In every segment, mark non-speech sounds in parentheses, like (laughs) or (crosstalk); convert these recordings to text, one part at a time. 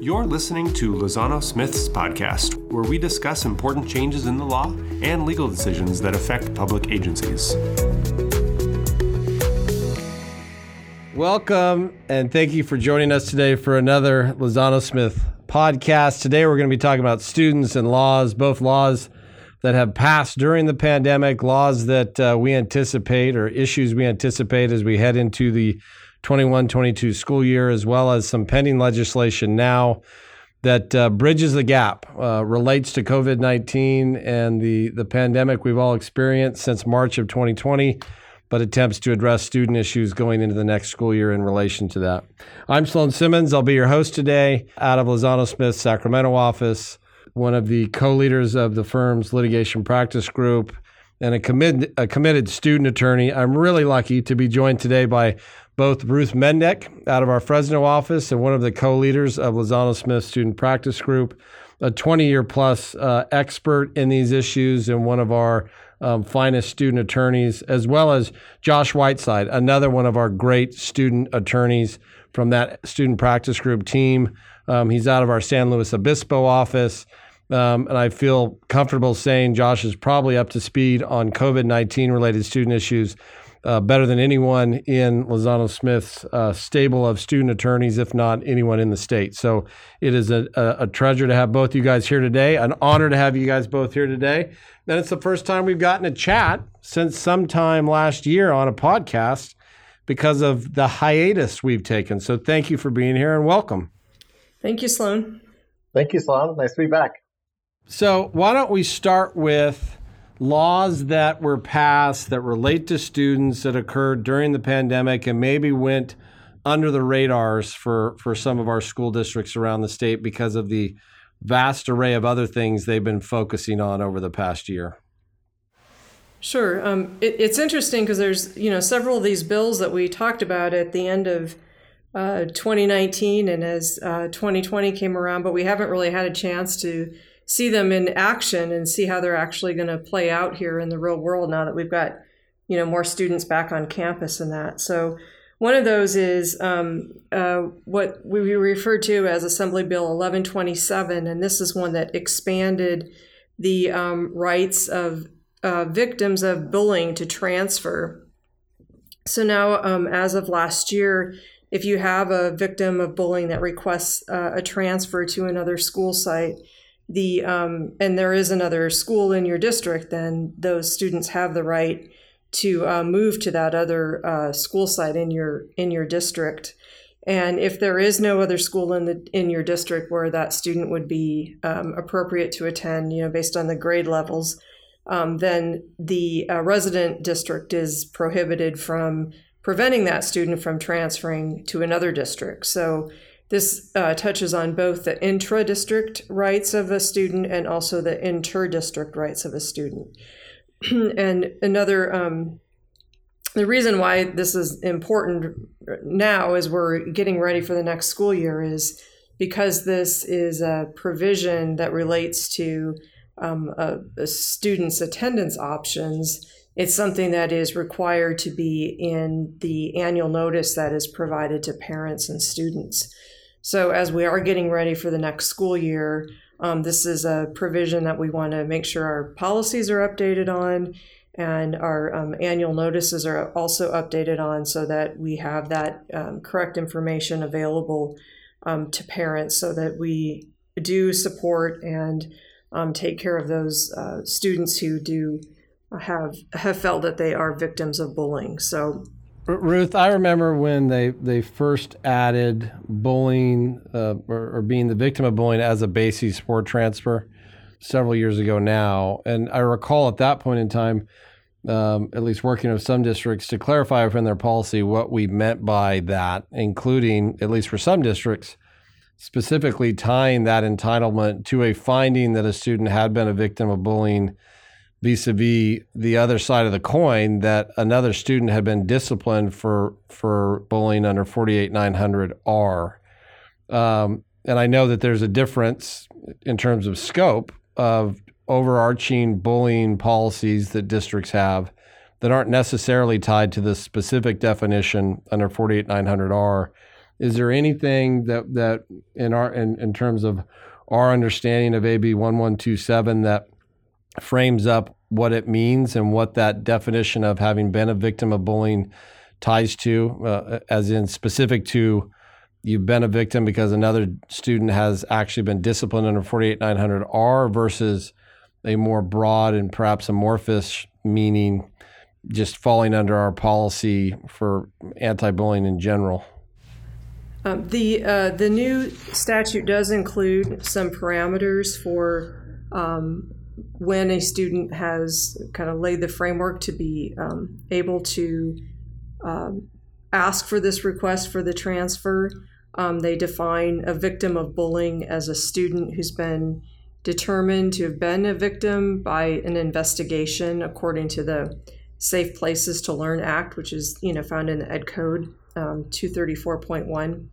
You're listening to Lozano Smith's podcast, where we discuss important changes in the law and legal decisions that affect public agencies. Welcome, and thank you for joining us today for another Lozano Smith podcast. Today, we're going to be talking about students and laws, both laws that have passed during the pandemic, laws that uh, we anticipate or issues we anticipate as we head into the 21 22 school year, as well as some pending legislation now that uh, bridges the gap, uh, relates to COVID 19 and the, the pandemic we've all experienced since March of 2020, but attempts to address student issues going into the next school year in relation to that. I'm Sloan Simmons. I'll be your host today out of Lozano Smith's Sacramento office, one of the co leaders of the firm's litigation practice group. And a, commit, a committed student attorney. I'm really lucky to be joined today by both Ruth Mendyk out of our Fresno office and one of the co-leaders of Lozano Smith Student Practice Group, a 20-year plus uh, expert in these issues and one of our um, finest student attorneys, as well as Josh Whiteside, another one of our great student attorneys from that student practice group team. Um, he's out of our San Luis Obispo office. Um, and I feel comfortable saying Josh is probably up to speed on COVID 19 related student issues uh, better than anyone in Lozano Smith's uh, stable of student attorneys, if not anyone in the state. So it is a, a, a, treasure to have both you guys here today, an honor to have you guys both here today. And it's the first time we've gotten a chat since sometime last year on a podcast because of the hiatus we've taken. So thank you for being here and welcome. Thank you, Sloan. Thank you, Sloan. Nice to be back. So why don't we start with laws that were passed that relate to students that occurred during the pandemic and maybe went under the radars for, for some of our school districts around the state because of the vast array of other things they've been focusing on over the past year? Sure. Um, it, it's interesting because there's you know several of these bills that we talked about at the end of uh, 2019 and as uh, 2020 came around, but we haven't really had a chance to see them in action and see how they're actually going to play out here in the real world now that we've got you know more students back on campus and that. So one of those is um, uh, what we refer to as assembly bill 1127 and this is one that expanded the um, rights of uh, victims of bullying to transfer. So now um, as of last year if you have a victim of bullying that requests uh, a transfer to another school site the um, and there is another school in your district, then those students have the right to uh, move to that other uh, school site in your in your district. And if there is no other school in the in your district where that student would be um, appropriate to attend, you know, based on the grade levels, um, then the uh, resident district is prohibited from preventing that student from transferring to another district. So this uh, touches on both the intra district rights of a student and also the inter district rights of a student. (clears throat) and another, um, the reason why this is important now as we're getting ready for the next school year is because this is a provision that relates to um, a, a student's attendance options. It's something that is required to be in the annual notice that is provided to parents and students. So, as we are getting ready for the next school year, um, this is a provision that we want to make sure our policies are updated on and our um, annual notices are also updated on so that we have that um, correct information available um, to parents so that we do support and um, take care of those uh, students who do have have felt that they are victims of bullying. So Ruth, I remember when they, they first added bullying uh, or, or, being the victim of bullying as a basis for transfer several years ago now. And I recall at that point in time, um, at least working with some districts to clarify within their policy what we meant by that, including, at least for some districts, specifically tying that entitlement to a finding that a student had been a victim of bullying vis-a-vis the other side of the coin that another student had been disciplined for for bullying under 48900R. Um, and I know that there's a difference in terms of scope of overarching bullying policies that districts have that aren't necessarily tied to the specific definition under 48900R. Is there anything that that in our in, in terms of our understanding of AB 1127 that frames up what it means and what that definition of having been a victim of bullying ties to, uh, as in specific to you've been a victim because another student has actually been disciplined under 48900R versus a more broad and perhaps amorphous meaning just falling under our policy for anti-bullying in general. Um, the uh, the new statute does include some parameters for um, when a student has kind of laid the framework to be um, able to um, ask for this request for the transfer. Um, they define a victim of bullying as a student who's been determined to have been a victim by an investigation according to the Safe Places to Learn Act, which is you know found in the Ed Code um, 234.1.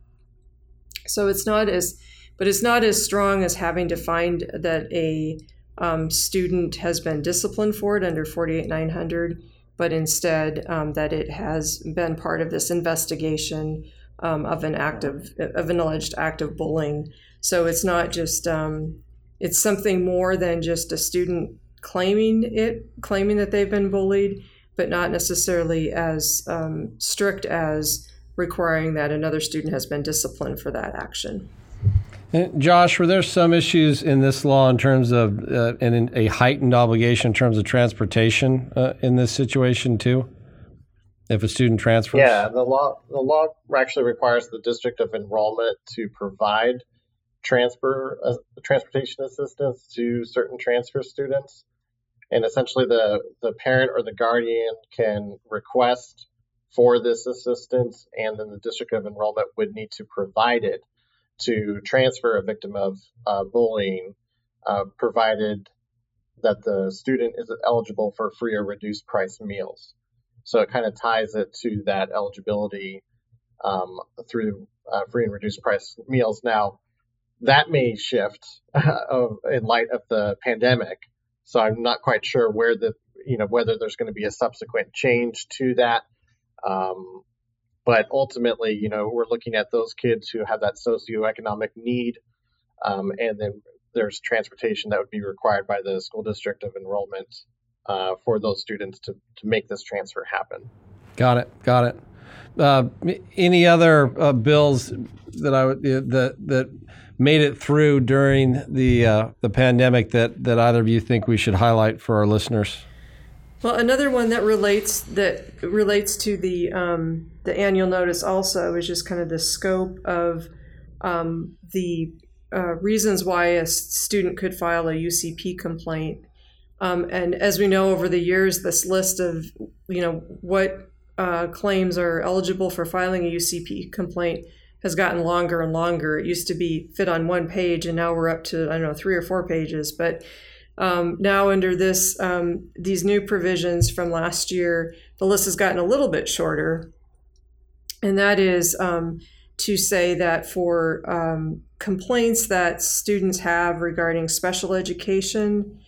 So it's not as, but it's not as strong as having to find that a um, student has been disciplined for it under 48900, but instead um, that it has been part of this investigation um, of an act of, of an alleged act of bullying. So it's not just um, it's something more than just a student claiming it, claiming that they've been bullied, but not necessarily as um, strict as requiring that another student has been disciplined for that action. And Josh, were there some issues in this law in terms of uh, and a heightened obligation in terms of transportation uh, in this situation too? If a student transfers, yeah, the law the law actually requires the district of enrollment to provide transfer uh, transportation assistance to certain transfer students, and essentially the the parent or the guardian can request for this assistance, and then the district of enrollment would need to provide it to transfer a victim of uh, bullying, uh, provided that the student is eligible for free or reduced price meals. So it kind of ties it to that eligibility um, through uh, free and reduced price meals. Now, that may shift (laughs) in light of the pandemic. So I'm not quite sure where the, you know, whether there's going to be a subsequent change to that. Um, but ultimately, you know, we're looking at those kids who have that socioeconomic need, um, and then there's transportation that would be required by the school district of enrollment uh, for those students to, to make this transfer happen. Got it. Got it. Uh, any other uh, bills that I would that that made it through during the uh, the pandemic that that either of you think we should highlight for our listeners? Well, another one that relates that relates to the um, the annual notice also is just kind of the scope of um, the uh, reasons why a student could file a UCP complaint. Um, and as we know over the years, this list of you know what uh, claims are eligible for filing a UCP complaint has gotten longer and longer. It used to be fit on one page, and now we're up to I don't know three or four pages, but um, now, under this, um, these new provisions from last year, the list has gotten a little bit shorter, and that is um, to say that for um, complaints that students have regarding special education,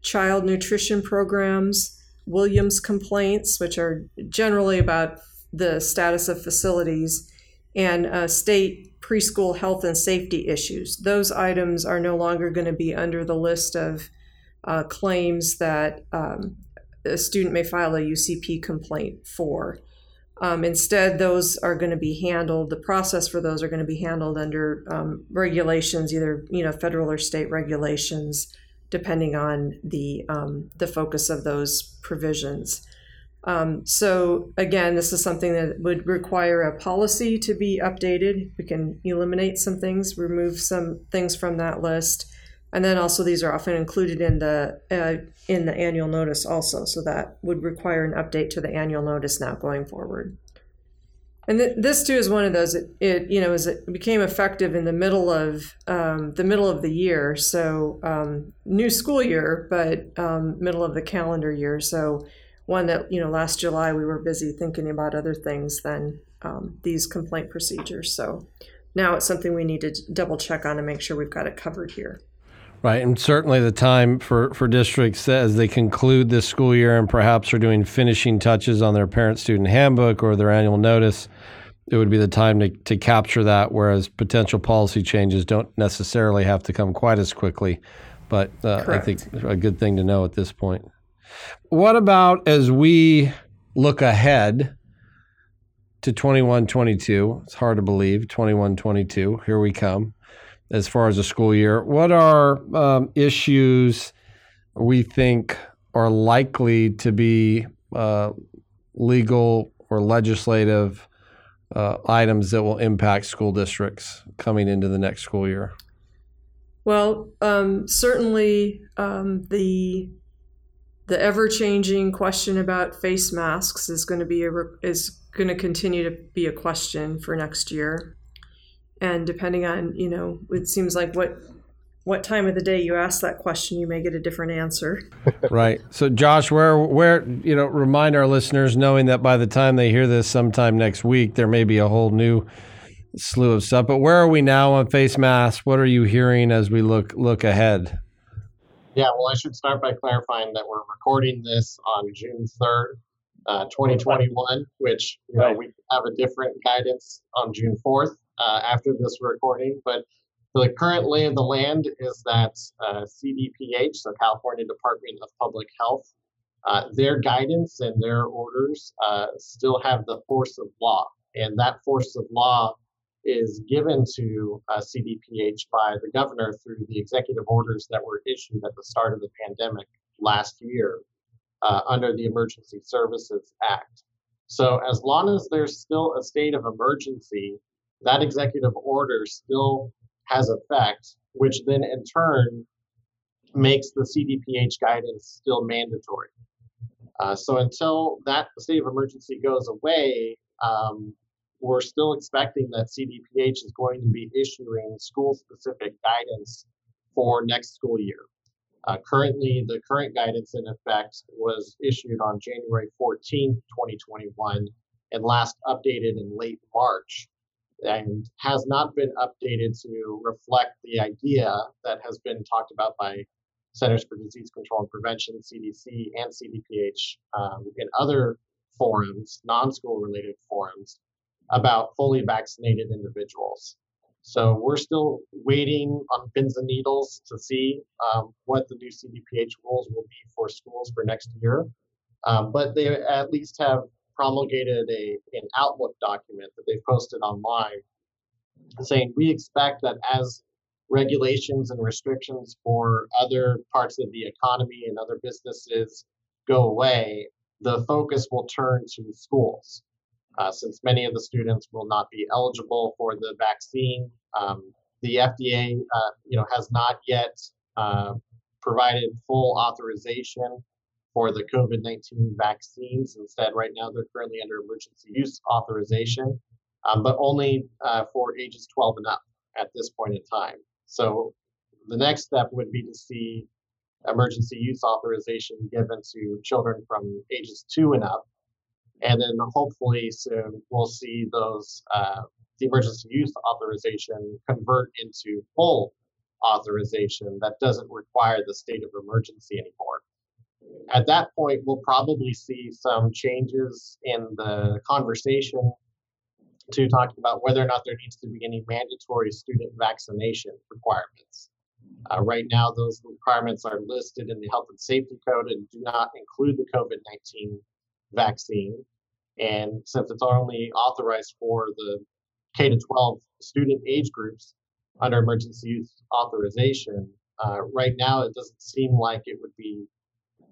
child nutrition programs, Williams complaints, which are generally about the status of facilities, and uh, state preschool health and safety issues. Those items are no longer going to be under the list of uh, claims that um, a student may file a UCP complaint for. Um, instead, those are going to be handled. The process for those are going to be handled under um, regulations, either you know federal or state regulations, depending on the um, the focus of those provisions. Um, so again, this is something that would require a policy to be updated. We can eliminate some things, remove some things from that list, and then also these are often included in the uh, in the annual notice also. So that would require an update to the annual notice now going forward. And th- this too is one of those. It, it you know as it became effective in the middle of um, the middle of the year, so um, new school year, but um, middle of the calendar year. So one that you know last July we were busy thinking about other things than um, these complaint procedures. So now it's something we need to double check on and make sure we've got it covered here. Right, and certainly the time for, for districts as they conclude this school year and perhaps are doing finishing touches on their parent student handbook or their annual notice, it would be the time to, to capture that, whereas potential policy changes don't necessarily have to come quite as quickly. But uh, I think a good thing to know at this point. What about as we look ahead to 21 22? It's hard to believe, 21 22. Here we come as far as the school year. What are um, issues we think are likely to be uh, legal or legislative uh, items that will impact school districts coming into the next school year? Well, um, certainly um, the the ever changing question about face masks is going to be a is going to continue to be a question for next year and depending on you know it seems like what what time of the day you ask that question you may get a different answer. (laughs) Right. So josh where where you know remind our listeners knowing that by the time they hear this sometime next week there may be a whole new slew of stuff. But where are we now on face masks? What are you hearing as we look look ahead? Yeah well i should start by clarifying that we're recording this on june 3rd uh, 2021 which you know we have a different guidance on june 4th uh, after this recording. But the current lay of the land is that uh, CDPH, so California Department of Public Health, uh, their guidance and their orders uh, still have the force of law. And that force of law is given to uh, CDPH by the governor through the executive orders that were issued at the start of the pandemic last year uh, under the Emergency Services Act. So, as long as there's still a state of emergency, that executive order still has effect, which then in turn makes the CDPH guidance still mandatory. Uh, so until that state of emergency goes away, um, we're still expecting that CDPH is going to be issuing school specific guidance for next school year. Uh, currently, the current guidance in effect was issued on January 14th, 2021, and last updated in late March and has not been updated to reflect the idea that has been talked about by Centers for Disease Control and Prevention, CDC, and CDPH um, in other forums, non school related forums, about fully vaccinated individuals. So we're still waiting on pins and needles to see um, what the new CDPH rules will be for schools for next year. Um, but they at least have promulgated a, an Outlook document that they've posted online saying we expect that as regulations and restrictions for other parts of the economy and other businesses go away, the focus will turn to schools. Uh, since many of the students will not be eligible for the vaccine, um, the FDA, uh, you know, has not yet uh, provided full authorization for the COVID 19 vaccines. Instead, right now they're currently under emergency use authorization, um, but only uh, for ages 12 and up at this point in time. So the next step would be to see emergency use authorization given to children from ages two and up. And then hopefully soon we'll see those, uh, the emergency use authorization convert into full authorization that doesn't require the state of emergency anymore. At that point, we'll probably see some changes in the conversation to talking about whether or not there needs to be any mandatory student vaccination requirements. Uh, right now, those requirements are listed in the Health and Safety Code and do not include the COVID 19 vaccine. And since it's only authorized for the K 12 student age groups under emergency use authorization, uh, right now it doesn't seem like it would be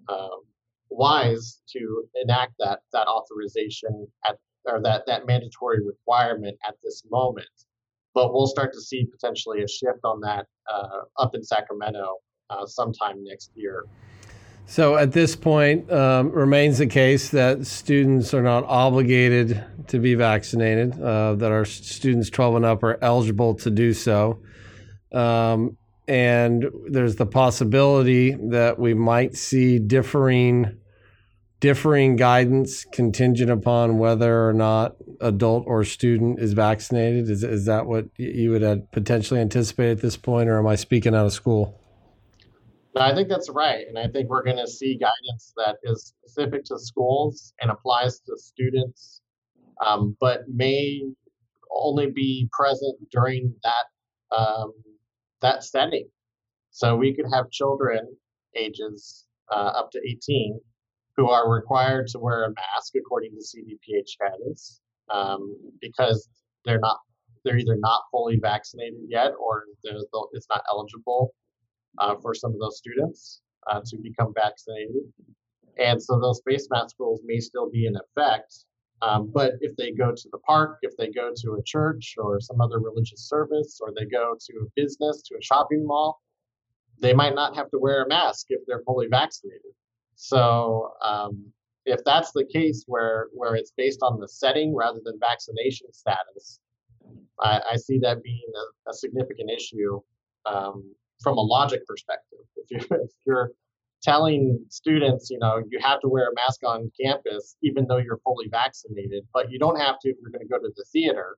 um, wise to enact that that authorization at or that that mandatory requirement at this moment. But we'll start to see potentially a shift on that uh, up in Sacramento uh, sometime next year. So at this point, um, remains the case that students are not obligated to be vaccinated. Uh, that our students 12 and up are eligible to do so. Um, and there's the possibility that we might see differing differing guidance contingent upon whether or not adult or student is vaccinated? Is, is that what you would potentially anticipate at this point, or am I speaking out of school? I think that's right. And I think we're going to see guidance that is specific to schools and applies to students, um, but may only be present during that um, that setting. So we could have children ages uh, up to 18 who are required to wear a mask according to CDPH guidance um, because they're not they're either not fully vaccinated yet or it's not eligible uh, for some of those students uh, to become vaccinated. And so those face mask rules may still be in effect. Um, but if they go to the park, if they go to a church or some other religious service, or they go to a business, to a shopping mall, they might not have to wear a mask if they're fully vaccinated. So um, if that's the case, where where it's based on the setting rather than vaccination status, I, I see that being a, a significant issue um, from a logic perspective. If you're, (laughs) if you're telling students, you know, you have to wear a mask on campus even though you're fully vaccinated, but you don't have to if you're going to go to the theater.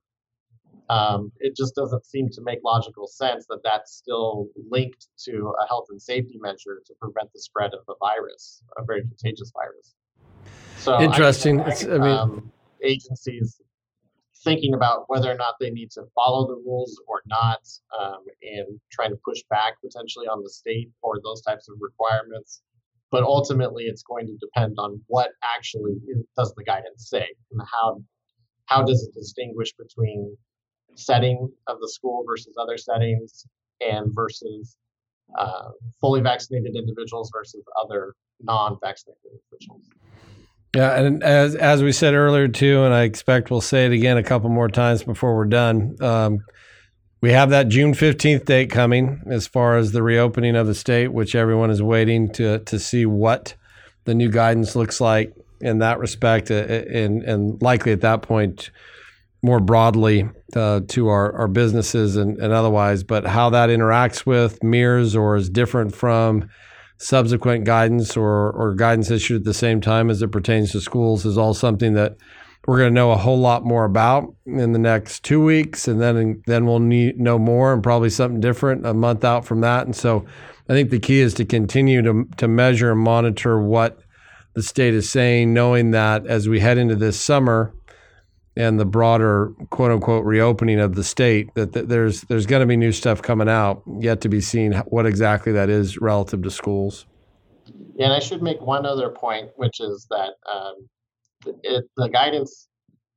Um, it just doesn't seem to make logical sense that that's still linked to a health and safety measure to prevent the spread of the virus, a very contagious virus. So interesting. I, I mean, um, agencies thinking about whether or not they need to follow the rules or not, um, and trying to push back potentially on the state for those types of requirements. But ultimately, it's going to depend on what actually does the guidance say and how how does it distinguish between setting of the school versus other settings and versus uh, fully vaccinated individuals versus other non-vaccinated individuals. Yeah, and as as we said earlier too, and I expect we'll say it again a couple more times before we're done. Um, we have that June fifteenth date coming as far as the reopening of the state, which everyone is waiting to to see what the new guidance looks like in that respect, uh, and and likely at that point more broadly uh, to our, our businesses and, and otherwise, but how that interacts with mirrors or is different from subsequent guidance or, or guidance issued at the same time as it pertains to schools is all something that we're going to know a whole lot more about in the next two weeks, and then then we'll need know more and probably something different a month out from that. And so, I think the key is to continue to to measure and monitor what the state is saying, knowing that as we head into this summer, and the broader quote unquote reopening of the state that, there's there's going to be new stuff coming out yet to be seen what exactly that is relative to schools. Yeah and i should make one other point which is that um, it, the guidance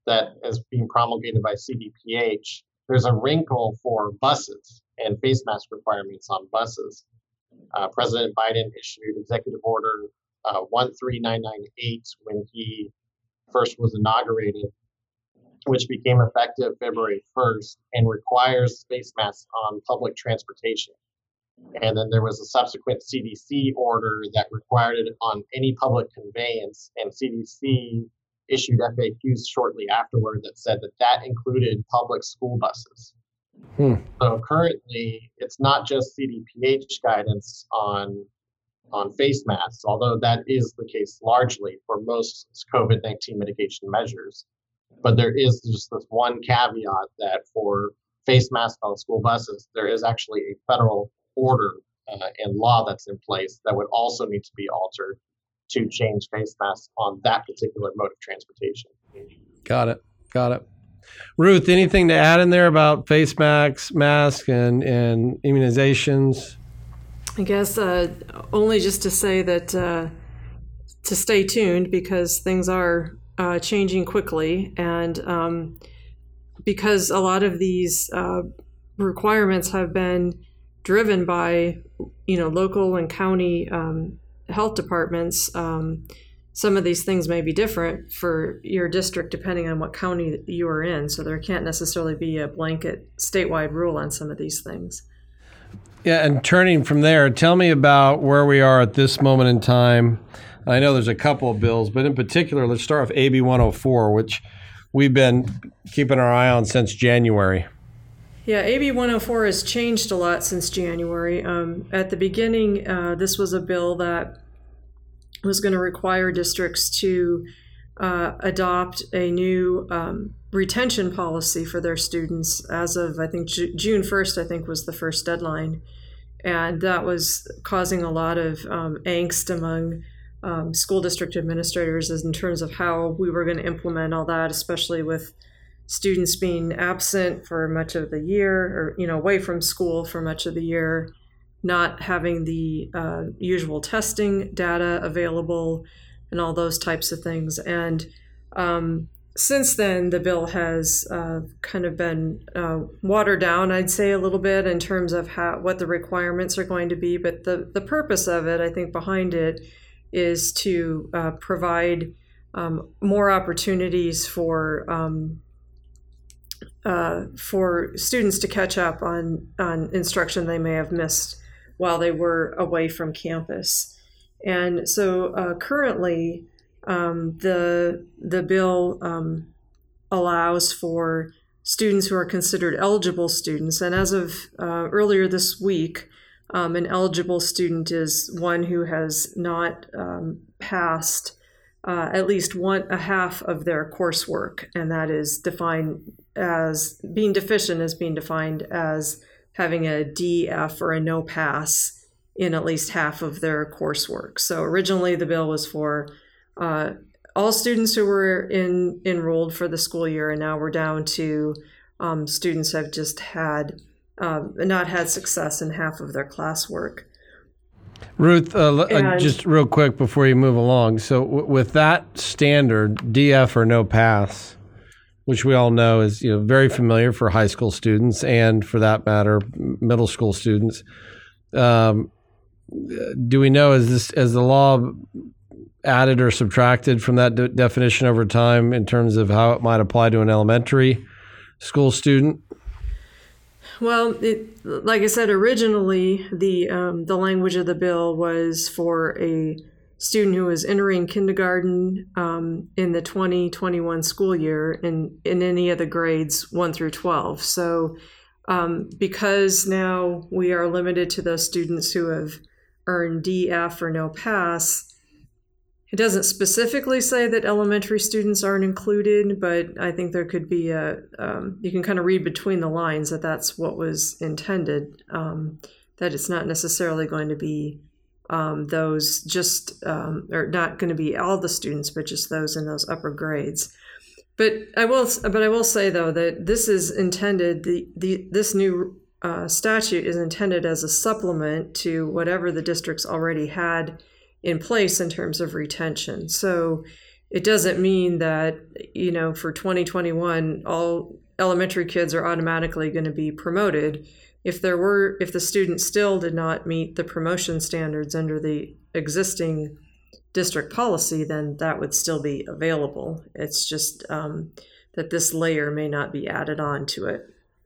that is being promulgated by cdph there's a wrinkle for buses and face mask requirements on buses. Uh, president biden issued executive order uh, 13998 when he first was inaugurated which became effective February 1st and requires face masks on public transportation. And then there was a subsequent CDC order that required it on any public conveyance, and CDC issued FAQs shortly afterward that said that that included public school buses. Hmm. So currently, it's not just CDPH guidance on on face masks, although that is the case largely for most COVID 19 mitigation measures. But there is just this one caveat that for face masks on school buses, there is actually a federal order uh, and law that's in place that would also need to be altered to change face masks on that particular mode of transportation. Got it. Got it. Ruth, anything to add in there about face masks, mask, and and immunizations? I guess uh, only just to say that uh, to stay tuned because things are uh, changing quickly, and um, because a lot of these uh, requirements have been driven by you know local and county um, health departments. Um, some of these things may be different for your district depending on what county you are in. So there can't necessarily be a blanket statewide rule on some of these things. Yeah, and turning from there, tell me about where we are at this moment in time I know there's a couple of bills, but in particular, let's start with AB 104, which we've been keeping our eye on since January. Yeah, AB 104 has changed a lot since January. Um, at the beginning, uh, this was a bill that was going to require districts to uh, adopt a new um, retention policy for their students as of, I think, Ju- June 1st, I think, was the first deadline. and that was causing a lot of um, angst among um, school district administrators as in terms of how we were going to implement all that, especially with students being absent for much of the year or you know away from school for much of the year not having the uh, usual testing data available and all those types of things. And um, since then the bill has uh, kind of been uh, watered down i'd say a little bit in terms of how what the requirements are going to be but the, the purpose of it i think behind it is to uh, provide um, more opportunities for um, uh, for students to catch up on, on instruction they may have missed while they were away from campus. And so uh, currently, um, the, the bill um, allows for students who are considered eligible students. And as of uh, earlier this week, um, an eligible student is one who has not um, passed uh, at least one a half of their coursework, and that is defined as being deficient is being defined as having a DF or a no pass in at least half of their coursework. So originally the bill was for uh, all students who were in enrolled for the school year, and now we're down to um, students have just had um, not had success in half of their classwork. Ruth, uh, uh, just real quick before you move along. So, w- with that standard, DF or no pass, which we all know is you know very familiar for high school students and, for that matter, middle school students. Um, do we know is this as the law added or subtracted from that de- definition over time in terms of how it might apply to an elementary school student? Well, it, like I said, originally the um, the language of the bill was for a student who was entering kindergarten um, in the 2021 school year in, in any of the grades 1 through 12. So, um, because now we are limited to those students who have earned DF or no pass, it doesn't specifically say that elementary students aren't included, but I think there could be a, um, you can kind of read between the lines that that's what was intended, um, that it's not necessarily going to be um, those just, um, or not going to be all the students, but just those in those upper grades. But I will, but I will say though that this is intended, the, the this new uh, statute is intended as a supplement to whatever the districts already had in place in terms of retention. So it doesn't mean that, you know, for 2021, all elementary kids are automatically going to be promoted. If there were, if the student still did not meet the promotion standards under the existing district policy, then that would still be available. It's just um, that this layer may not be added on to it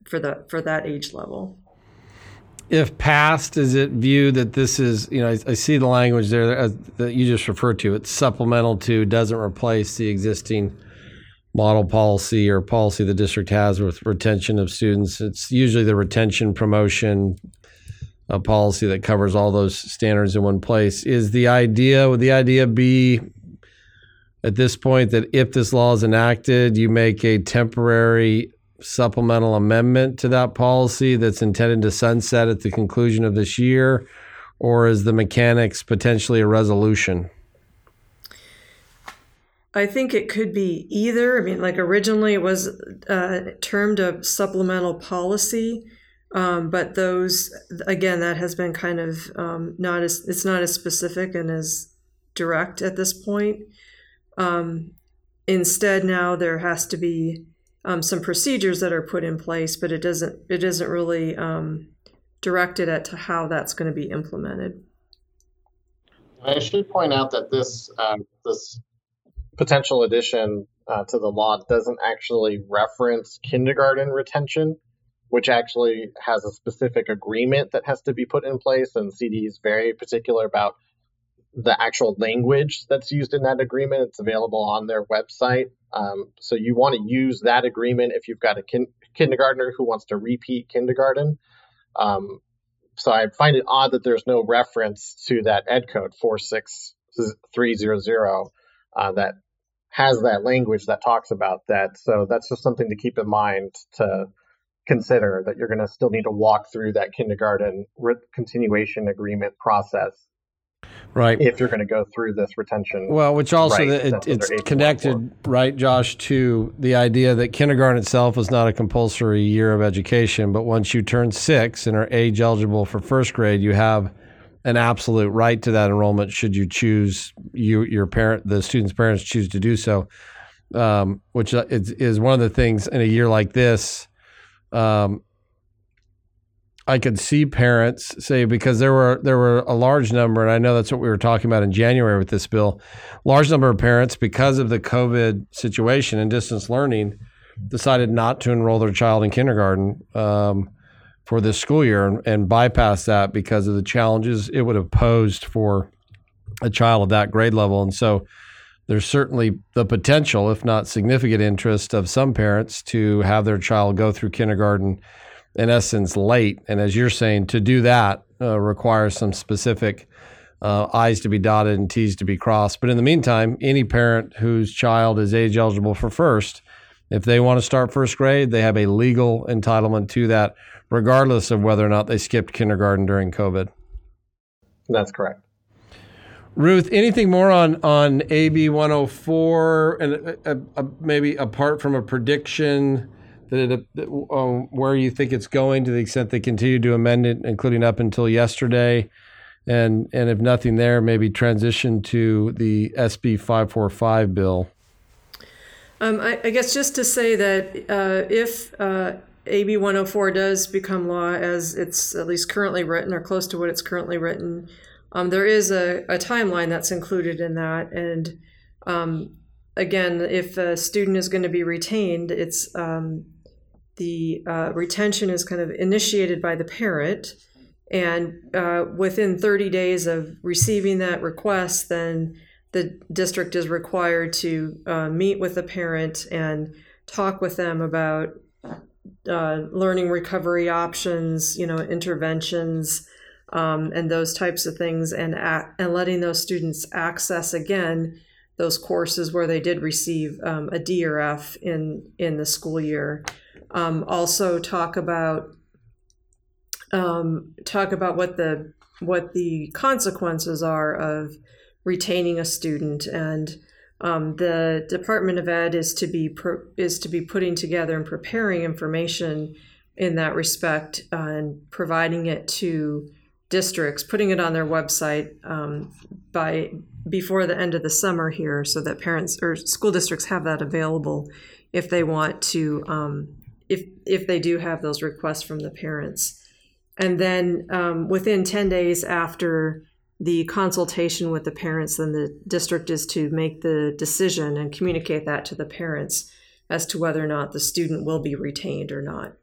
for the for that age level if passed, is it viewed that this is, you know, I, I see the language there that you just referred to. It's supplemental to, doesn't replace the existing model policy or policy the district has with retention of students. It's usually the retention promotion a policy that covers all those standards in one place. Is the idea, would the idea be at this point that if this law is enacted, you make a temporary supplemental amendment to that policy that's intended to sunset at the conclusion of this year, or is the mechanics potentially a resolution? I think it could be either. I mean, like originally it was uh, termed a supplemental policy, um, but those again that has been kind of um, not as it's not as specific and as direct at this point. Um, instead, now there has to be um, some procedures that are put in place, but it doesn't it isn't really um, directed at to how that's going to be implemented. I should point out that this um, this potential addition uh, to the law doesn't actually reference kindergarten retention, which actually has a specific agreement that has to be put in place, and CD is very particular about the actual language that's used in that agreement. It's available on their website. Um, so you want to use that agreement if you've got a kin- kindergartner who wants to repeat kindergarten. Um, so I find it odd that there's no reference to that ed code 46300 uh, that has that language that talks about that. So that's just something to keep in mind to consider that you're going to still need to walk through that kindergarten re- continuation agreement process right. If you're going to go through this retention well which also right, it, it's connected right josh to the idea that kindergarten itself is not a compulsory year of education but once you turn six and are age eligible for first grade you have an absolute right to that enrollment should you choose you your parent the student's parents choose to do so. Um, which is, is one of the things in a year like this um, I could see parents say because there were there were a large number, and I know that's what we were talking about in January with this bill. Large number of parents, because of the COVID situation and distance learning, decided not to enroll their child in kindergarten um, for this school year and, and bypass that because of the challenges it would have posed for a child of that grade level. And so, there's certainly the potential, if not significant interest, of some parents to have their child go through kindergarten in essence late. And as you're saying, to do that uh, requires some specific uh, I's to be dotted and T's to be crossed. But in the meantime, any parent whose child is age eligible for first, if they want to start first grade, they have a legal entitlement to that, regardless of whether or not they skipped kindergarten during COVID. That's correct. Ruth, anything more on on AB 104 and uh, uh, uh, maybe apart from a prediction that it, um, where you think it's going to the extent they continue to amend it, including up until yesterday, and and if nothing there, maybe transition to the SB 545 bill. Um, I, I, guess just to say that uh, if uh, AB 104 does become law as it's at least currently written or close to what it's currently written, um, there is a, a, timeline that's included in that. And um, again, if a student is going to be retained, it's um, the uh, retention is kind of initiated by the parent. And uh, within 30 days of receiving that request, then the district is required to uh, meet with the parent and talk with them about uh, learning recovery options, you know, interventions, um, and those types of things, and and letting those students access again those courses where they did receive um, a D or F in in the school year. Um, also talk about um, talk about what the what the consequences are of retaining a student. And um, the Department of Ed is to be pro- is to be putting together and preparing information in that respect uh, and providing it to districts, putting it on their website um, by before the end of the summer here, so that parents or school districts have that available if they want to um, if if they do have those requests from the parents. And then um, within 10 days after the consultation with the parents, then the district is to make the decision and communicate that to the parents as to whether or not the student will be retained or not.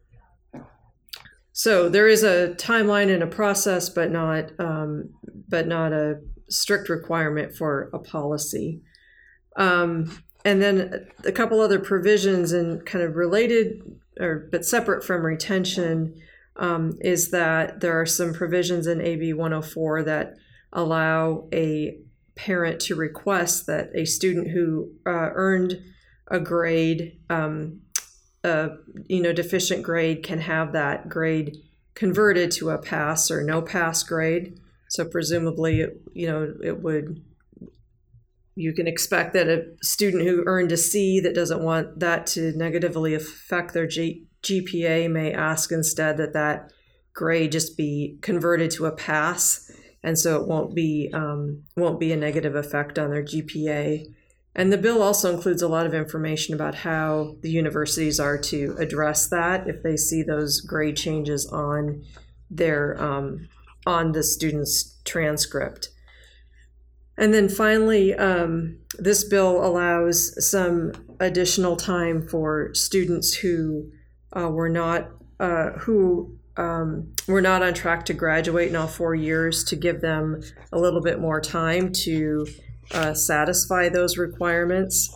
So there is a timeline and a process, but not um, but not a strict requirement for a policy. Um, and then a couple other provisions and kind of related or but separate from retention, um, is that there are some provisions in AB 104 that allow a parent to request that a student who uh, earned a grade, um, a you know deficient grade, can have that grade converted to a pass or no pass grade. So presumably, you know, it would you can expect that a student who earned a C that doesn't want that to negatively affect their G- GPA may ask instead that that grade just be converted to a pass, and so it won't be um, won't be a negative effect on their GPA. And the bill also includes a lot of information about how the universities are to address that if they see those grade changes on their um, on the student's transcript. And then finally, um, this bill allows some additional time for students who uh, were not uh, who um, were not on track to graduate in all four years to give them a little bit more time to uh, satisfy those requirements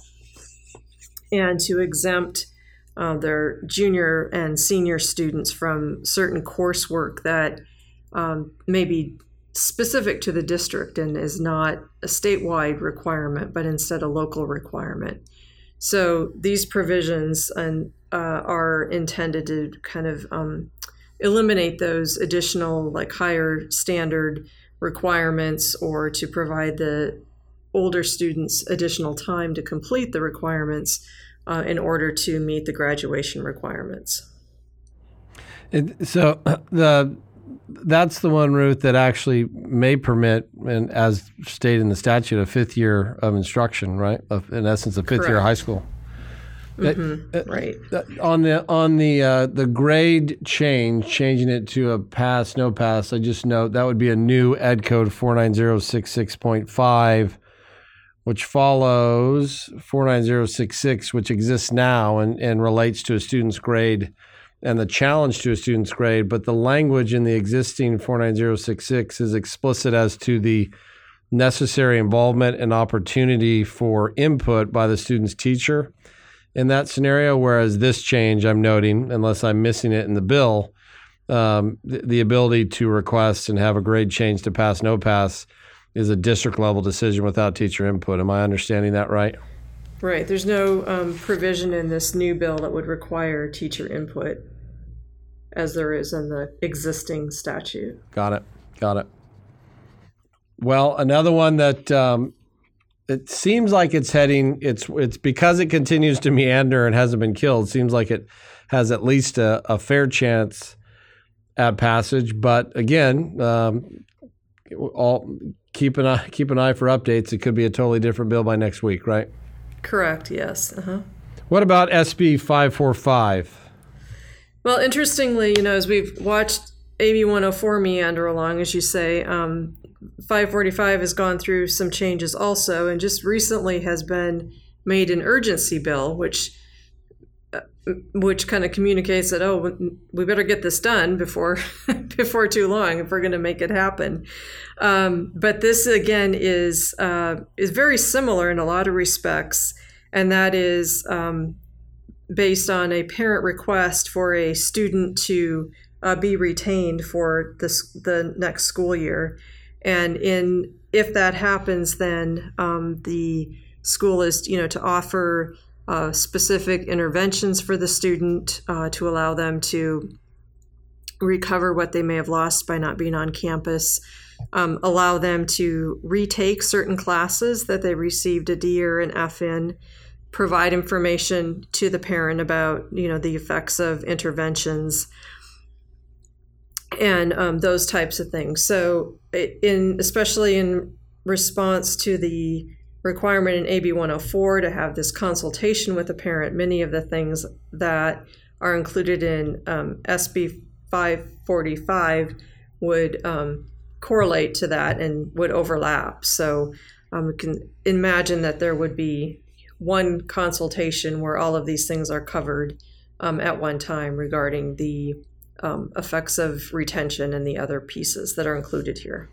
and to exempt uh, their junior and senior students from certain coursework that um, may be specific to the district and is not a statewide requirement, but instead a local requirement. So these provisions and uh, are intended to kind of um, eliminate those additional, like higher standard requirements or to provide the older students additional time to complete the requirements uh, in order to meet the graduation requirements. It, so (clears throat) the that's the one route that actually may permit, and as stated in the statute, a fifth year of instruction, right? Of, in essence, a fifth Correct. year of high school. Mm-hmm. Uh, right. Uh, on the on the uh, the grade change, changing it to a pass, no pass. I just note that would be a new Ed Code four nine zero six six point five, which follows four nine zero six six, which exists now and and relates to a student's grade and the challenge to a student's grade, but the language in the existing 49066 is explicit as to the necessary involvement and opportunity for input by the student's teacher in that scenario. Whereas this change, I'm noting, unless I'm missing it in the bill, um, the, the, ability to request and have a grade change to pass, no pass is a district level decision without teacher input. Am I understanding that right? Right. There's no um, provision in this new bill that would require teacher input as there is in the existing statute. Got it. Got it. Well, another one that um, it seems like it's heading. It's it's because it continues to meander and hasn't been killed. Seems like it has at least a, a fair chance at passage. But again, um, all keep an eye keep an eye for updates. It could be a totally different bill by next week, right? Correct. Yes. Uh-huh. What about SB five four five? Well, interestingly, you know, as we've watched AB 104 meander along, as you say, um, 545 has gone through some changes also, and just recently has been made an urgency bill, which uh, which kind of communicates that oh we better get this done before (laughs) before too long if we're going to make it happen. Um, but this again is uh, is very similar in a lot of respects and that is um, based on a parent request for a student to uh, be retained for this, the next school year. And in if that happens, then um, the school is you know to offer uh, specific interventions for the student uh, to allow them to recover what they may have lost by not being on campus. Um, allow them to retake certain classes that they received a D or an F in, provide information to the parent about you know the effects of interventions and um, those types of things. So in especially in response to the requirement in ab 104 to have this consultation with the parent many of the things that are included in um, sb 545 would um, correlate to that and would overlap. So um, you can imagine that there would be one consultation where all of these things are covered um, at one time regarding the um, effects of retention and the other pieces that are included here.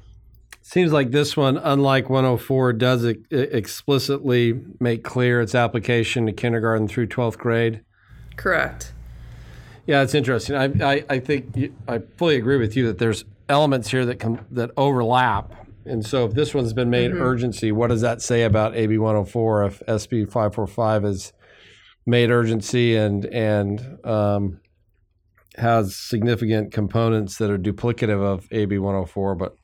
Seems like this one, unlike 104, does explicitly make clear its application to kindergarten through 12th grade. Correct. Yeah, it's interesting. I, I, I think you, I fully agree with you that there's elements here that come that overlap and so if this one's been made mm-hmm. urgency, what does that say about AB 104 if SB 545 is made urgency and and um, has significant components that are duplicative of AB 104, but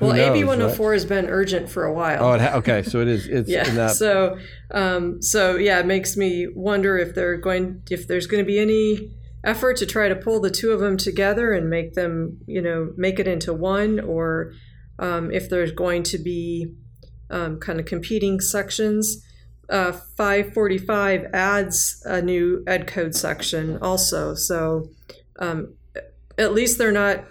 well, knows, AB 104 right? has been urgent for a while. Oh, ha- okay. So it is. It's yeah. That- so, um, so yeah, it makes me wonder if they're going, if there's going to be any effort to try to pull the two of them together and make them, you know, make it into one, or um, if there's going to be um, kind of competing sections. Uh, 545 adds a new ed code section also. So um, at least they're not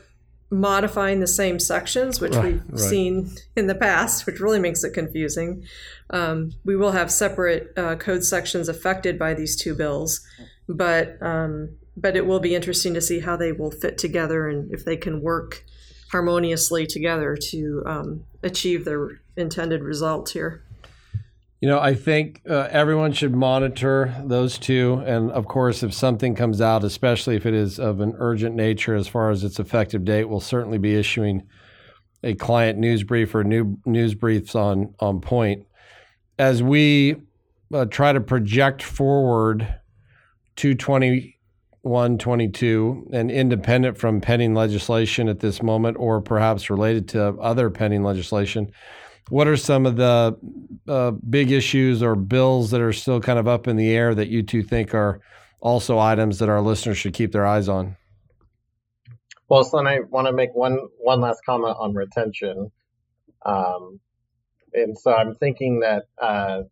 modifying the same sections, which right, we've right. seen in the past, which really makes it confusing. Um, we will have separate uh, code sections affected by these two bills, but um, but it will be interesting to see how they will fit together and if they can work harmoniously together to um, achieve their intended results here. You know, I think uh, everyone should monitor those two. And of course, if something comes out, especially if it is of an urgent nature as far as its effective date, we'll certainly be issuing a client news brief or new news briefs on, on point. As we uh, try to project forward 221 22 and independent from pending legislation at this moment, or perhaps related to other pending legislation, what are some of the uh, big issues or bills that are still kind of up in the air that you two think are also items that our listeners should keep their eyes on? Well, so then I want to make one one last comment on retention. Um, and so I'm thinking that uh,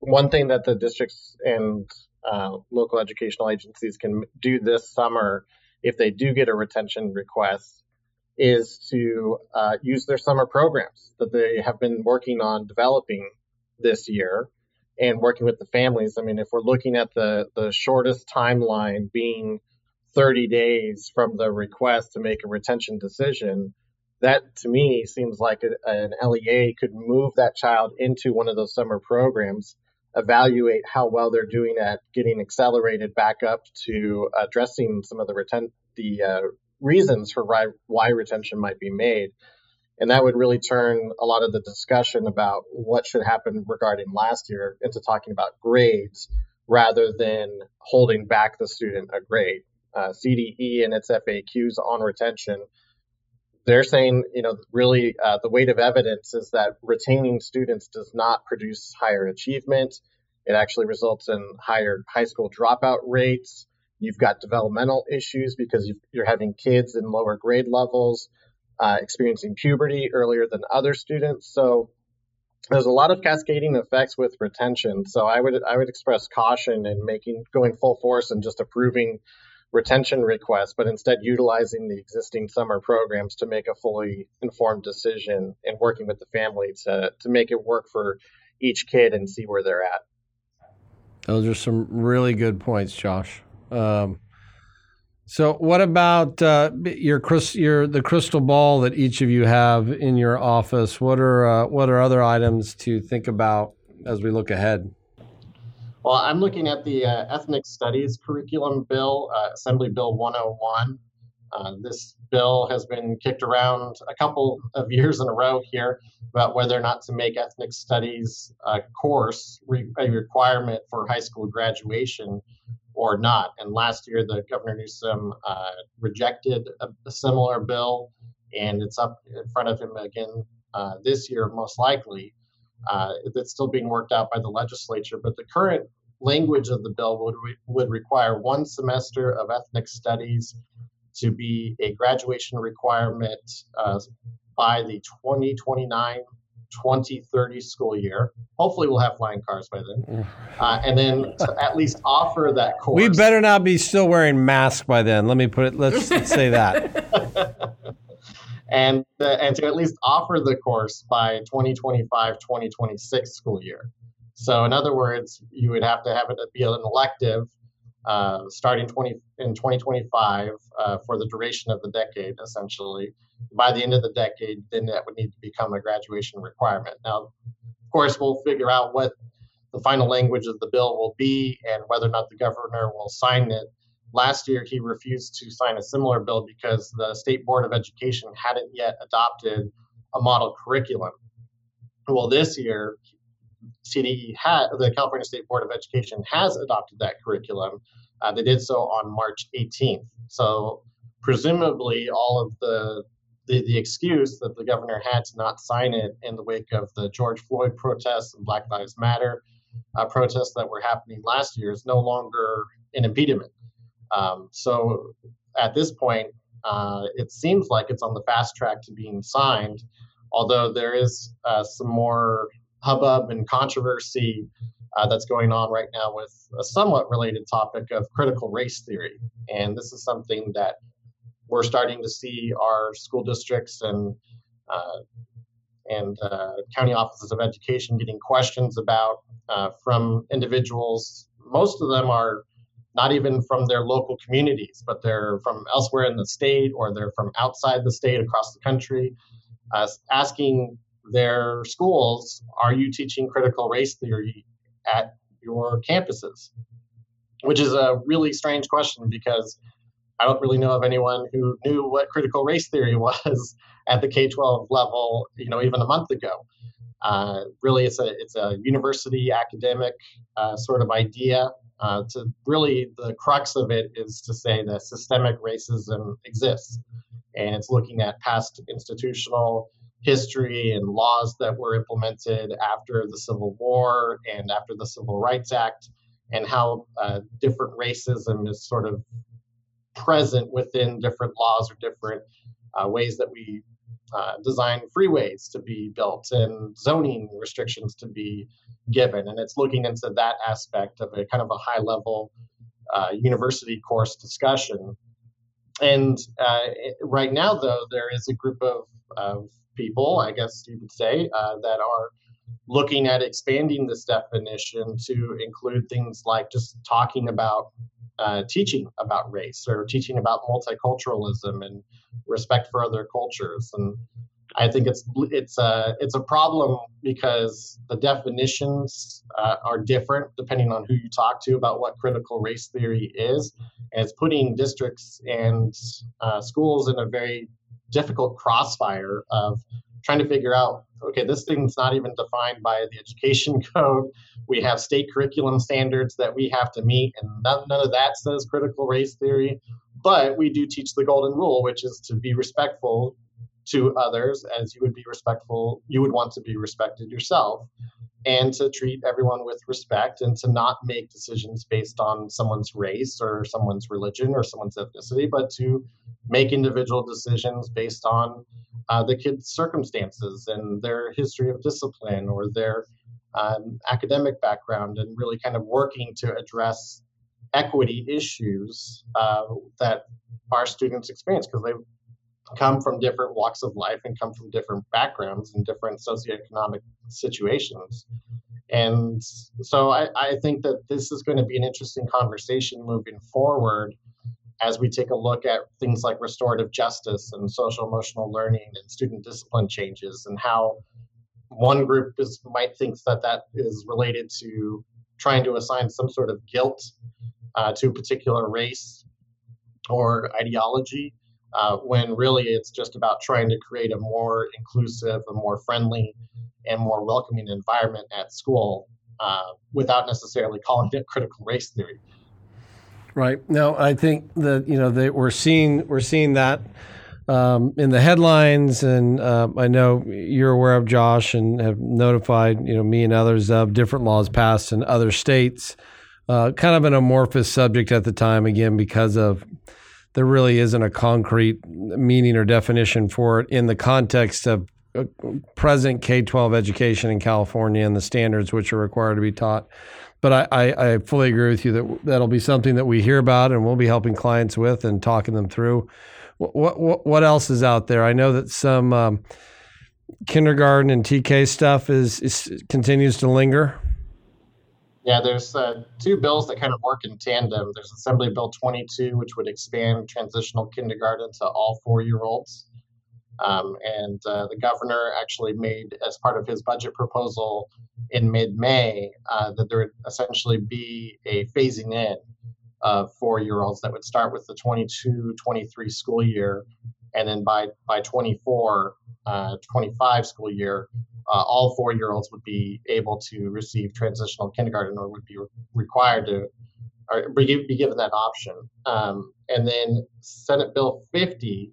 one thing that the districts and uh, local educational agencies can do this summer, if they do get a retention request, is to uh, use their summer programs that they have been working on developing this year and working with the families. I mean, if we're looking at the, the shortest timeline being 30 days from the request to make a retention decision, that to me seems like a, an LEA could move that child into one of those summer programs, evaluate how well they're doing at getting accelerated back up to addressing some of the retent the uh, reasons for why, why retention might be made. And that would really turn a lot of the discussion about what should happen regarding last year into talking about grades rather than holding back the student a grade. Uh, CDE and its FAQs on retention, they're saying, you know, really uh, the weight of evidence is that retaining students does not produce higher achievement. It actually results in higher high school dropout rates. You've got developmental issues because you are having kids in lower grade levels uh, experiencing puberty earlier than other students. So there's a lot of cascading effects with retention. So I would I would express caution in making going full force and just approving retention requests, but instead utilizing the existing summer programs to make a fully informed decision and working with the family to to make it work for each kid and see where they're at. Those are some really good points, Josh. Um, so, what about uh, your your the crystal ball that each of you have in your office? What are uh, what are other items to think about as we look ahead? Well, I'm looking at the uh, Ethnic Studies Curriculum Bill, uh, Assembly Bill 101. Uh, this bill has been kicked around a couple of (laughs) years in a row here about whether or not to make ethnic studies a course re- a requirement for high school graduation or not. And last year, the Governor Newsom uh, rejected a, a, similar bill, and it's up in front of him again uh, this year, most likely. Uh, it's still being worked out by the legislature, but the current language of the bill would re- would require one semester of ethnic studies to be a graduation requirement uh, by the 2029 2030 school year. Hopefully, we'll have flying cars by then. Uh, and then to at least offer that course. We better not be still wearing masks by then. Let me put it, let's, let's (laughs) say that. (laughs) and, uh, and to at least offer the course by 2025 2026 school year. So, in other words, you would have to have it be an elective uh, starting 20 in 2025 uh, for the duration of the decade, essentially. By the end of the decade, then that would need to become a graduation requirement. Now, of course, we'll figure out what the final language of the bill will be and whether or not the governor will sign it. Last year, he refused to sign a similar bill because the State Board of Education hadn't yet adopted a model curriculum. Well, this year, CDE had, the California State Board of Education has adopted that curriculum. Uh, they did so on March 18th. So presumably, all of the, the the excuse that the governor had to not sign it in the wake of the George Floyd protests and Black Lives Matter uh, protests that were happening last year is no longer an impediment. Um, so at this point, uh, it seems like it's on the fast track to being signed, although there is uh, some more hubbub and controversy uh, that's going on right now with a somewhat related topic of critical race theory. And this is something that we're starting to see our school districts and uh, and uh, county offices of education getting questions about uh, from individuals. Most of them are not even from their local communities, but they're from elsewhere in the state or they're from outside the state across the country, uh, asking their schools, are you teaching critical race theory at your campuses? Which is a really strange question because I don't really know of anyone who knew what critical race theory (laughs) was at the K-12 level, you know, even a month ago. Uh, really, it's a it's a university academic uh, sort of idea Uh, to really, the crux of it is to say that systemic racism exists, and it's looking at past institutional history and laws that were implemented after the Civil War and after the Civil Rights Act, and how uh, different racism is sort of present within different laws or different uh, ways that we uh, design freeways to be built and zoning restrictions to be given. And it's looking into that aspect of a kind of a high level uh, university course discussion. And uh, right now, though, there is a group of, of people, I guess you would say, uh, that are looking at expanding this definition to include things like just talking about uh, teaching about race or teaching about multiculturalism and respect for other cultures. And I think it's it's a it's a problem because the definitions uh, are different depending on who you talk to about what critical race theory is, and it's putting districts and uh, schools in a very difficult crossfire of trying to figure out okay this thing's not even defined by the education (laughs) code. We have state curriculum standards that we have to meet and none, none of that says critical race theory but we do teach the golden rule which is to be respectful to others as you would be respectful you would want to be respected yourself and to treat everyone with respect and to not make decisions based on someone's race or someone's religion or someone's ethnicity but to make individual decisions based on uh, the kids' circumstances and their history of discipline or their um, academic background, and really kind of working to address equity issues uh, that our students experience because they come from different walks of life and come from different backgrounds and different socioeconomic situations. And so I, I think that this is going to be an interesting conversation moving forward as we take a look at things like restorative justice and social emotional learning and student discipline changes and how one group is might think that that is related to trying to assign some sort of guilt uh, to a particular race or ideology uh, when really it's just about trying to create a more inclusive a more friendly and more welcoming environment at school uh, without necessarily calling it (laughs) critical race theory Right. No, I think that you know that we're seeing we're seeing that um, in the headlines, and uh, I know you're aware of Josh and have notified you know me and others of different laws passed in other states. Uh, kind of an amorphous subject at the time, again because of there really isn't a concrete meaning or definition for it in the context of uh, present K 12 education in California and the standards which are required to be taught but I, I, I, fully agree with you that that'll be something that we hear about and we'll be helping clients with and talking them through. What what, what else is out there? I know that some um, kindergarten and TK stuff is, is continues to linger. Yeah, there's uh, two bills that kind of work in tandem. There's Assembly Bill 22, which would expand transitional kindergarten to all four year olds. Um, and uh, the governor actually made, as part of his budget proposal in mid May, uh, that there would essentially be a phasing in of four year olds that would start with the 22 23 school year. And then by, by 24, uh, 25 school year, uh, all four year olds would be able to receive transitional kindergarten or would be re- required to or be given that option. Um, and then Senate Bill 50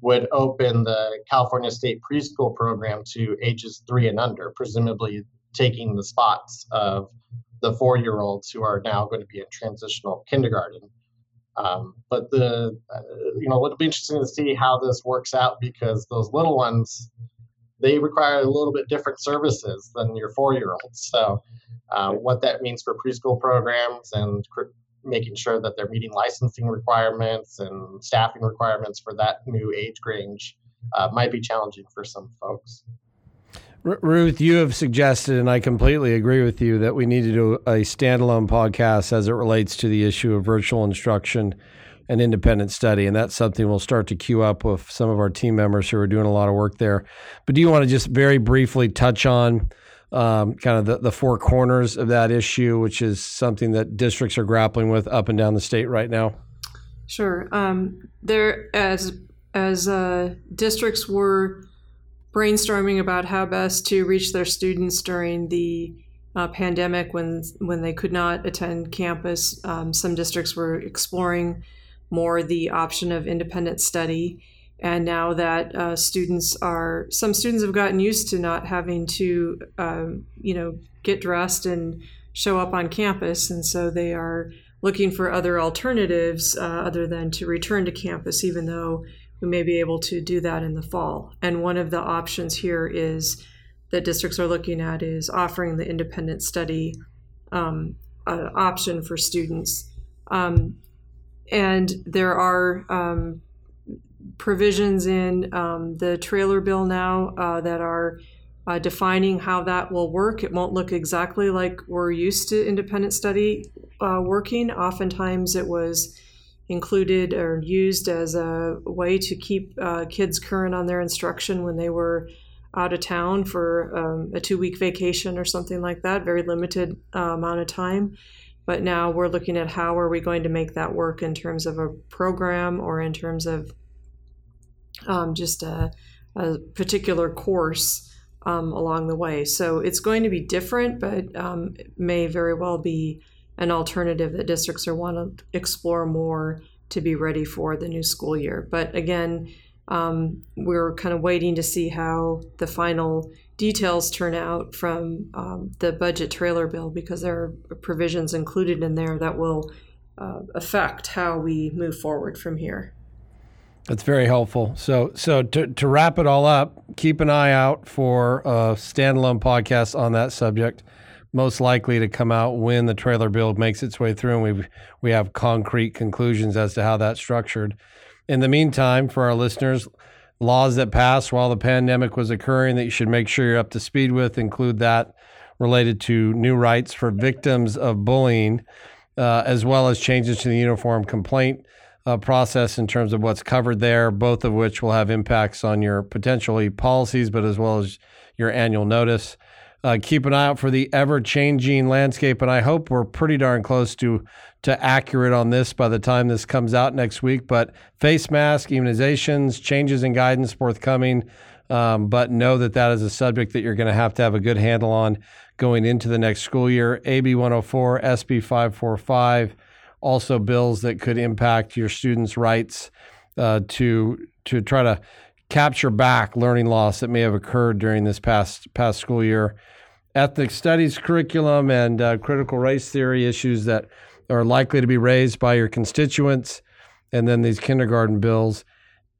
would open the California State Preschool Program to ages three and under, presumably taking the spots of the four year olds who are now going to be in transitional kindergarten. Um, but the, uh, you know, it'll be interesting to see how this works out because those little ones, they require a little bit different services than your four year olds. So, uh, what that means for preschool programs and making sure that they're meeting licensing requirements and staffing requirements for that new age range uh, might be challenging for some folks. Ruth, you have suggested, and I completely agree with you, that we need to do a standalone podcast as it relates to the issue of virtual instruction and independent study. And that's something we'll start to queue up with some of our team members who are doing a lot of work there. But do you want to just very briefly touch on um, kind of the, the four corners of that issue, which is something that districts are grappling with up and down the state right now? Sure. Um, there, as as uh, districts were brainstorming about how best to reach their students during the uh, pandemic when when they could not attend campus. Um, some districts were exploring more the option of independent study, and now that uh, students are some students have gotten used to not having to um, you know get dressed and show up on campus, and so they are looking for other alternatives uh, other than to return to campus, even though we may be able to do that in the fall. And one of the options here is that districts are looking at is offering the independent study um, uh, option for students. Um, and there are um, provisions in um, the trailer bill now uh, that are uh, defining how that will work. It won't look exactly like we're used to independent study uh, working. Oftentimes, it was included or used as a way to keep uh, kids current on their instruction when they were out of town for um, a two week vacation or something like that, very limited uh, amount of time. But now we're looking at how are we going to make that work in terms of a program or in terms of um, just a, a, particular course um, along the way. So it's going to be different, but um, may very well be an alternative that districts are want to explore more to be ready for the new school year. But again, um, we're kind of waiting to see how the final details turn out from um, the budget trailer bill because there are provisions included in there that will uh, affect how we move forward from here. That's very helpful. So, so to, to wrap it all up, keep an eye out for a standalone podcast on that subject. Most likely to come out when the trailer bill makes its way through, and we we have concrete conclusions as to how that's structured. In the meantime, for our listeners, laws that passed while the pandemic was occurring that you should make sure you're up to speed with include that related to new rights for victims of bullying, uh, as well as changes to the uniform complaint uh, process in terms of what's covered there, both of which will have impacts on your potentially policies, but as well as your annual notice. Uh, keep an eye out for the ever changing landscape, and I hope we're pretty darn close to to accurate on this by the time this comes out next week. But face mask immunizations, changes in guidance forthcoming. Um, but know that that is a subject that you're going to have to have a good handle on going into the next school year. AB 104, SB 545, also bills that could impact your students' rights uh, to to try to capture back learning loss that may have occurred during this past past school year ethnic studies curriculum and uh, critical race theory issues that are likely to be raised by your constituents, and then these kindergarten bills.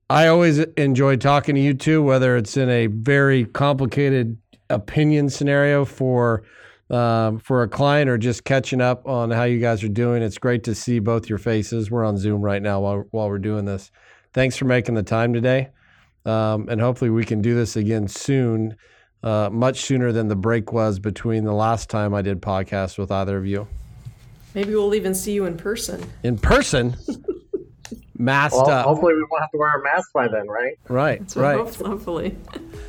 I always enjoy talking to you too, whether it's in a very complicated opinion scenario for um, for a client or just catching up on how you guys are doing. It's great to see both your faces. We're on Zoom right now while while we're doing this. Thanks for making the time today, um, and hopefully we can do this again soon uh, much sooner than the break was between the last time I did podcasts with either of you. Maybe we'll even see you in person. In person? (laughs) Masked well, up. Hopefully, we won't have to wear a mask by then, right? Right, That's right. Hopefully.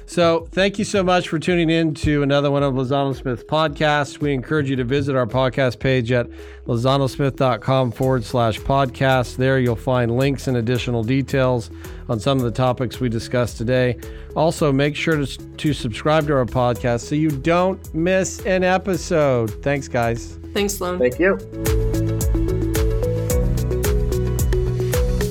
So, thank you so much for tuning in to another one of Lozano Smith podcasts. We encourage you to visit our podcast page at lozanosmith.com forward slash podcast. There, you'll find links and additional details on some of the topics we discussed today. Also, make sure to, to subscribe to our podcast so you don't miss an episode. Thanks, guys. Thanks, Sloan. Thank you.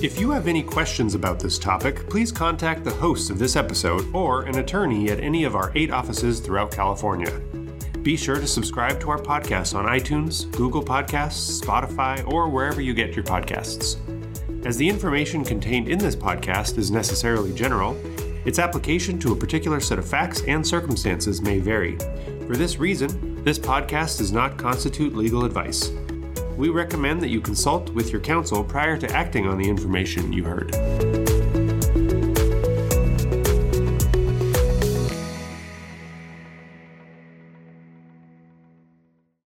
If you have any questions about this topic, please contact the hosts of this episode or an attorney at any of our eight offices throughout California. Be sure to subscribe to our podcast on iTunes, Google Podcasts, Spotify, or wherever you get your podcasts. As the information contained in this podcast is necessarily general, its application to a particular set of facts and circumstances may vary. For this reason, this podcast does not constitute legal advice. We recommend that you consult with your counsel prior to acting on the information you heard.